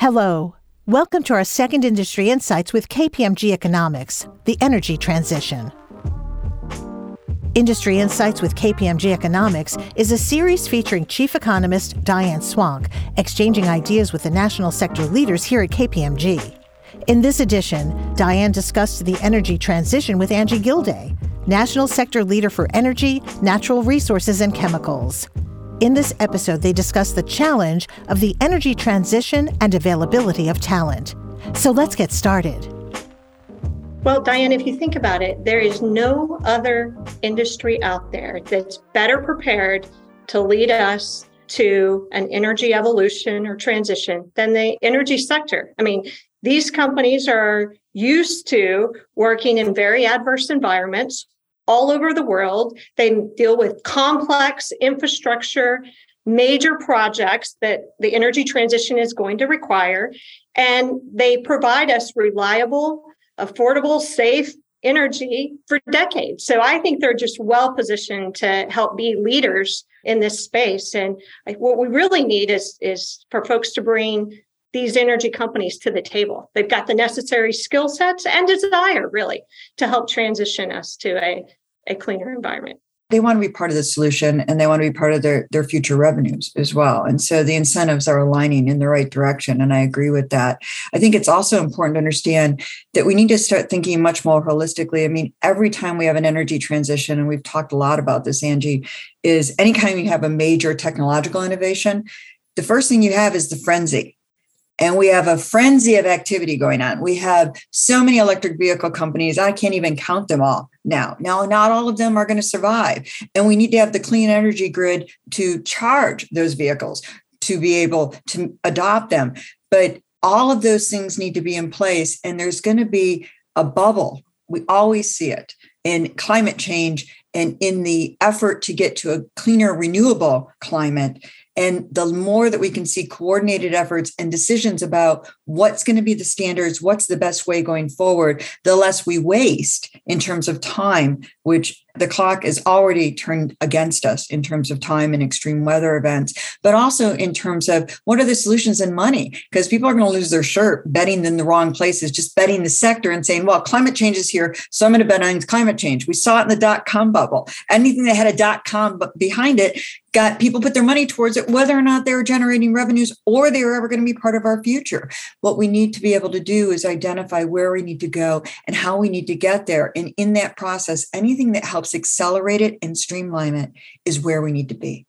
Hello. Welcome to our second Industry Insights with KPMG Economics, the energy transition. Industry Insights with KPMG Economics is a series featuring Chief Economist Diane Swonk, exchanging ideas with the national sector leaders here at KPMG. In this edition, Diane discussed the energy transition with Angie Gildea, National Sector Leader for Energy, Natural Resources, and Chemicals. In this episode, they discuss the challenge of the energy transition and availability of talent. So let's get started. Well, Diane, if you think about it, there is no other industry out there that's better prepared to lead us to an energy evolution or transition than the energy sector. I mean, these companies are used to working in very adverse environments all over the world. They deal with complex infrastructure, major projects that the energy transition is going to require. And they provide us reliable, affordable, safe energy for decades. So I think they're just well positioned to help be leaders in this space. And what we really need is, is for folks to bring these energy companies to the table. They've got the necessary skill sets and desire, really, to help transition us to a, a cleaner environment. They want to be part of the solution and they want to be part of their, their future revenues as well. And so the incentives are aligning in the right direction. And I agree with that. I think it's also important to understand that we need to start thinking much more holistically. I mean, every time we have an energy transition, and we've talked a lot about this, Angie, is anytime you have a major technological innovation, the first thing you have is the frenzy and we have a frenzy of activity going on. We have so many electric vehicle companies, I can't even count them all now. Now, not all of them are going to survive. And we need to have the clean energy grid to charge those vehicles to be able to adopt them. But all of those things need to be in place. And there's going to be a bubble. We always see it in climate change and in the effort to get to a cleaner, renewable climate and the more that we can see coordinated efforts and decisions about what's going to be the standards, what's the best way going forward, the less we waste in terms of time, which the clock is already turned against us in terms of time and extreme weather events, but also in terms of what are the solutions in money? Because people are going to lose their shirt betting in the wrong places, just betting the sector and saying, well, climate change is here. So I'm going to bet on climate change. We saw it in the dot com bubble. Anything that had a dot com behind it got people put their money towards it, whether or not they were generating revenues or they were ever going to be part of our future. What we need to be able to do is identify where we need to go and how we need to get there. And in that process, anything that helps accelerate it and streamline it is where we need to be.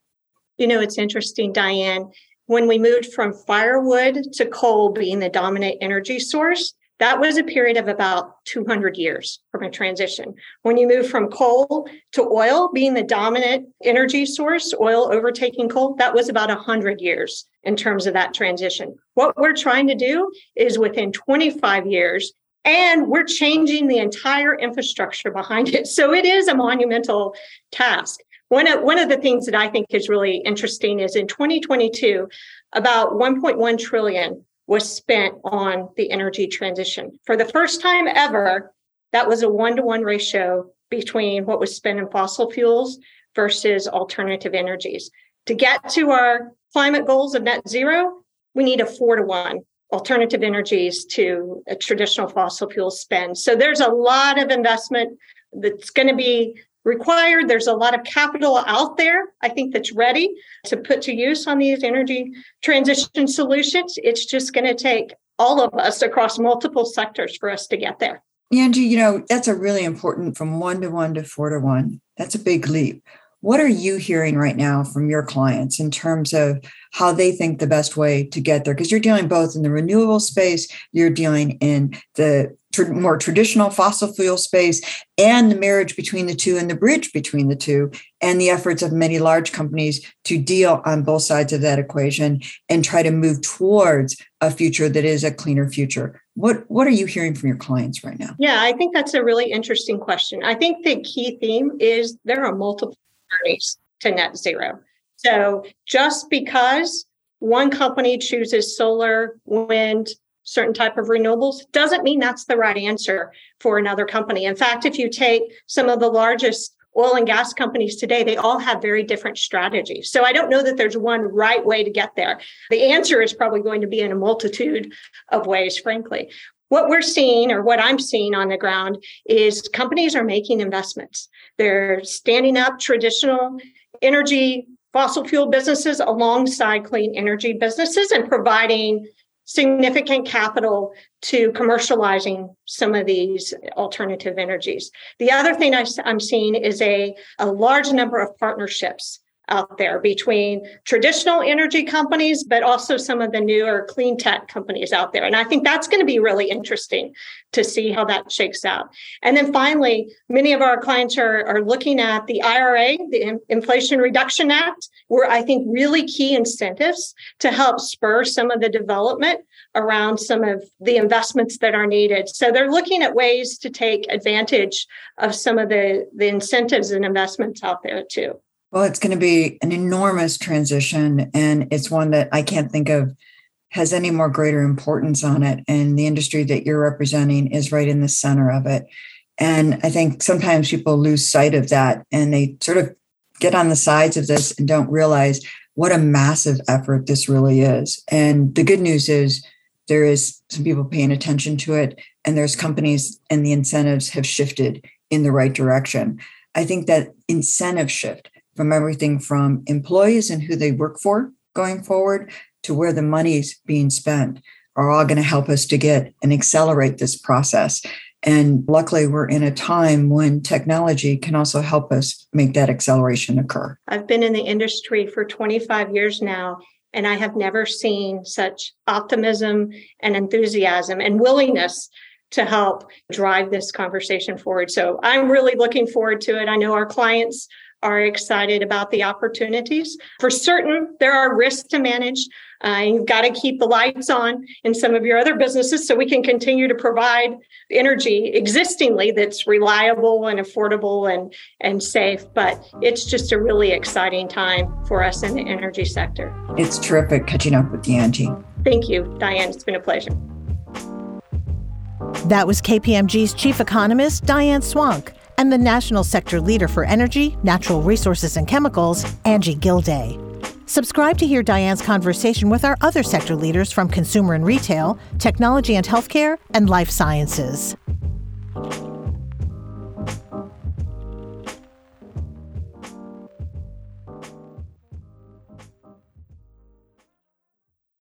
You know, it's interesting, Diane. When we moved from firewood to coal being the dominant energy source, that was a period of about 200 years from a transition. When you move from coal to oil being the dominant energy source, oil overtaking coal, that was about 100 years in terms of that transition. What we're trying to do is within 25 years, and we're changing the entire infrastructure behind it. So it is a monumental task. One of, one of the things that I think is really interesting is in 2022, about 1.1 trillion was spent on the energy transition. For the first time ever, that was a one to one ratio between what was spent in fossil fuels versus alternative energies. To get to our climate goals of net zero, we need a four to one alternative energies to a traditional fossil fuel spend. So there's a lot of investment that's going to be required. There's a lot of capital out there, I think, that's ready to put to use on these energy transition solutions. It's just going to take all of us across multiple sectors for us to get there. Angie, you know, that's a really important from one to one to four to one. That's a big leap. What are you hearing right now from your clients in terms of how they think the best way to get there? Because you're dealing both in the renewable space, you're dealing in the tr- more traditional fossil fuel space, and the marriage between the two and the bridge between the two, and the efforts of many large companies to deal on both sides of that equation and try to move towards a future that is a cleaner future. What what are you hearing from your clients right now? Yeah, I think that's a really interesting question. I think the key theme is there are multiple journeys to net zero. So just because one company chooses solar, wind, certain type of renewables doesn't mean that's the right answer for another company. In fact, if you take some of the largest oil and gas companies today, they all have very different strategies. So I don't know that there's one right way to get there. The answer is probably going to be in a multitude of ways, frankly. What we're seeing, or what I'm seeing on the ground, is companies are making investments. They're standing up traditional energy fossil fuel businesses alongside clean energy businesses and providing significant capital to commercializing some of these alternative energies. The other thing I, am seeing is a, a large number of partnerships out there between traditional energy companies, but also some of the newer clean tech companies out there. And I think that's going to be really interesting to see how that shakes out. And then finally, many of our clients are, are looking at the IRA, the Inflation Reduction Act, where I think really key incentives to help spur some of the development around some of the investments that are needed. So they're looking at ways to take advantage of some of the, the incentives and investments out there too. Well, it's going to be an enormous transition, and it's one that I can't think of has any more greater importance on it. And the industry that you're representing is right in the center of it. And I think sometimes people lose sight of that and they sort of get on the sides of this and don't realize what a massive effort this really is. And the good news is there is some people paying attention to it, and there's companies and the incentives have shifted in the right direction. I think that incentive shift from everything from employees and who they work for going forward to where the money's being spent are all going to help us to get and accelerate this process. And luckily, we're in a time when technology can also help us make that acceleration occur. I've been in the industry for 25 years now, and I have never seen such optimism and enthusiasm and willingness to help drive this conversation forward. So I'm really looking forward to it. I know our clients are excited about the opportunities. For certain, there are risks to manage. Uh, you've got to keep the lights on in some of your other businesses so we can continue to provide energy existingly that's reliable and affordable and, and safe. But it's just a really exciting time for us in the energy sector. It's terrific catching up with you, Angie. Thank you, Diane. It's been a pleasure. That was KPMG's chief economist, Diane Swonk and the national sector leader for energy, natural resources, and chemicals, Angie Gildea. Subscribe to hear Diane's conversation with our other sector leaders from consumer and retail, technology and healthcare, and life sciences.